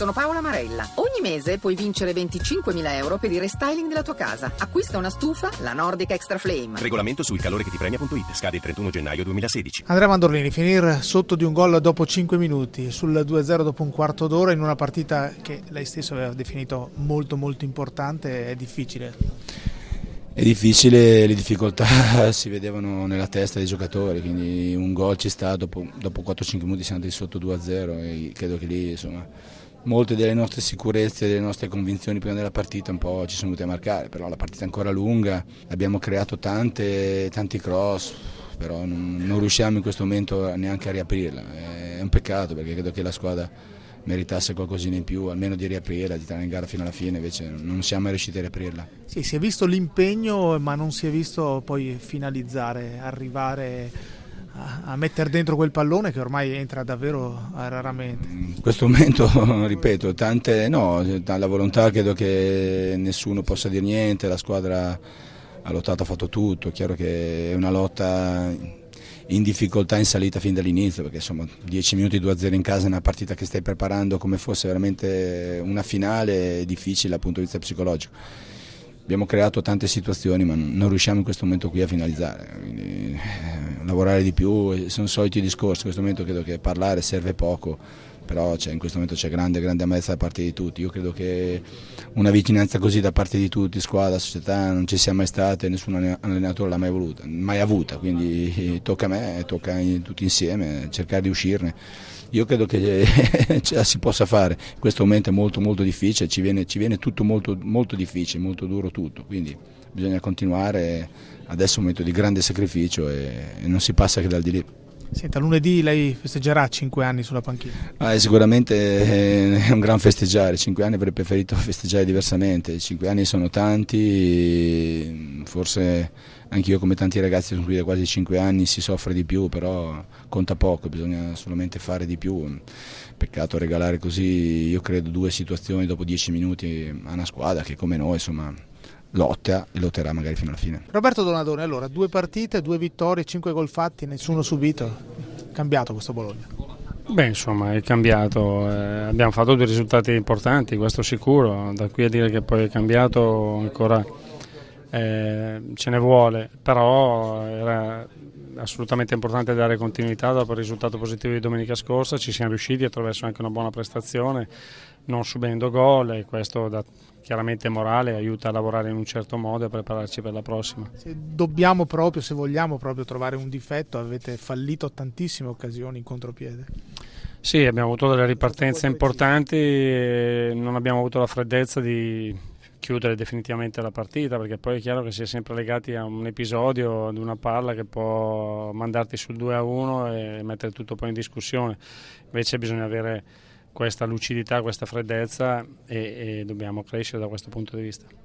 sono Paola Marella. Ogni mese puoi vincere 25.000 euro per il restyling della tua casa. Acquista una stufa, la Nordic Extra Flame. Regolamento sul calore che ti premia.it. Scade il 31 gennaio 2016. Andrea Mandorlini, finire sotto di un gol dopo 5 minuti, sul 2-0 dopo un quarto d'ora in una partita che lei stesso aveva definito molto molto importante, è difficile. È difficile, le difficoltà si vedevano nella testa dei giocatori, quindi un gol ci sta, dopo, dopo 4-5 minuti siamo andati sotto 2-0 e credo che lì insomma, molte delle nostre sicurezze, delle nostre convinzioni prima della partita un po' ci sono venute a marcare, però la partita è ancora lunga, abbiamo creato tante, tanti cross, però non, non riusciamo in questo momento neanche a riaprirla, è un peccato perché credo che la squadra meritasse qualcosina in più, almeno di riaprirla, di stare in gara fino alla fine, invece non siamo mai riusciti a riaprirla. Sì, si è visto l'impegno, ma non si è visto poi finalizzare, arrivare a, mettere dentro quel pallone che ormai entra davvero raramente. In questo momento, ripeto, tante no, la volontà credo che nessuno possa dire niente, la squadra ha lottato, ha fatto tutto, è chiaro che è una lotta in difficoltà in salita fin dall'inizio perché insomma 10 minuti 2-0 in casa è una partita che stai preparando come fosse veramente una finale difficile dal punto di vista psicologico. Abbiamo creato tante situazioni ma non riusciamo in questo momento qui a finalizzare, Quindi, eh, lavorare di più, sono soliti discorsi, in questo momento credo che parlare serve poco però in questo momento c'è grande, grande amarezza da parte di tutti. Io credo che una vicinanza così da parte di tutti, squadra, società, non ci sia mai stata e nessun allenatore l'ha mai voluta, mai avuta, quindi tocca a me, tocca a tutti insieme cercare di uscirne. Io credo che ce la si possa fare, in questo momento è molto molto difficile, ci viene, ci viene tutto molto, molto difficile, molto duro tutto, quindi bisogna continuare, adesso è un momento di grande sacrificio e, e non si passa che dal di lì. Senta, lunedì lei festeggerà 5 anni sulla panchina? Ah, sicuramente è un gran festeggiare, 5 anni avrei preferito festeggiare diversamente, 5 anni sono tanti, forse anch'io come tanti ragazzi sono qui da quasi 5 anni si soffre di più, però conta poco, bisogna solamente fare di più. Peccato regalare così, io credo, due situazioni dopo 10 minuti a una squadra che come noi insomma lotta e lotterà magari fino alla fine. Roberto Donadone, allora due partite, due vittorie, cinque gol fatti, nessuno subito. Cambiato questo Bologna? Beh, insomma, è cambiato. Eh, abbiamo fatto due risultati importanti, questo sicuro. Da qui a dire che poi è cambiato ancora eh, ce ne vuole, però era assolutamente importante dare continuità dopo il risultato positivo di domenica scorsa. Ci siamo riusciti attraverso anche una buona prestazione, non subendo gol e questo da chiaramente morale, aiuta a lavorare in un certo modo e a prepararci per la prossima. Se dobbiamo proprio, se vogliamo proprio trovare un difetto, avete fallito tantissime occasioni in contropiede. Sì, abbiamo avuto delle ripartenze importanti, non abbiamo avuto la freddezza di chiudere definitivamente la partita perché poi è chiaro che si è sempre legati a un episodio, ad una palla che può mandarti sul 2 a 1 e mettere tutto poi in discussione. Invece bisogna avere questa lucidità, questa freddezza e, e dobbiamo crescere da questo punto di vista.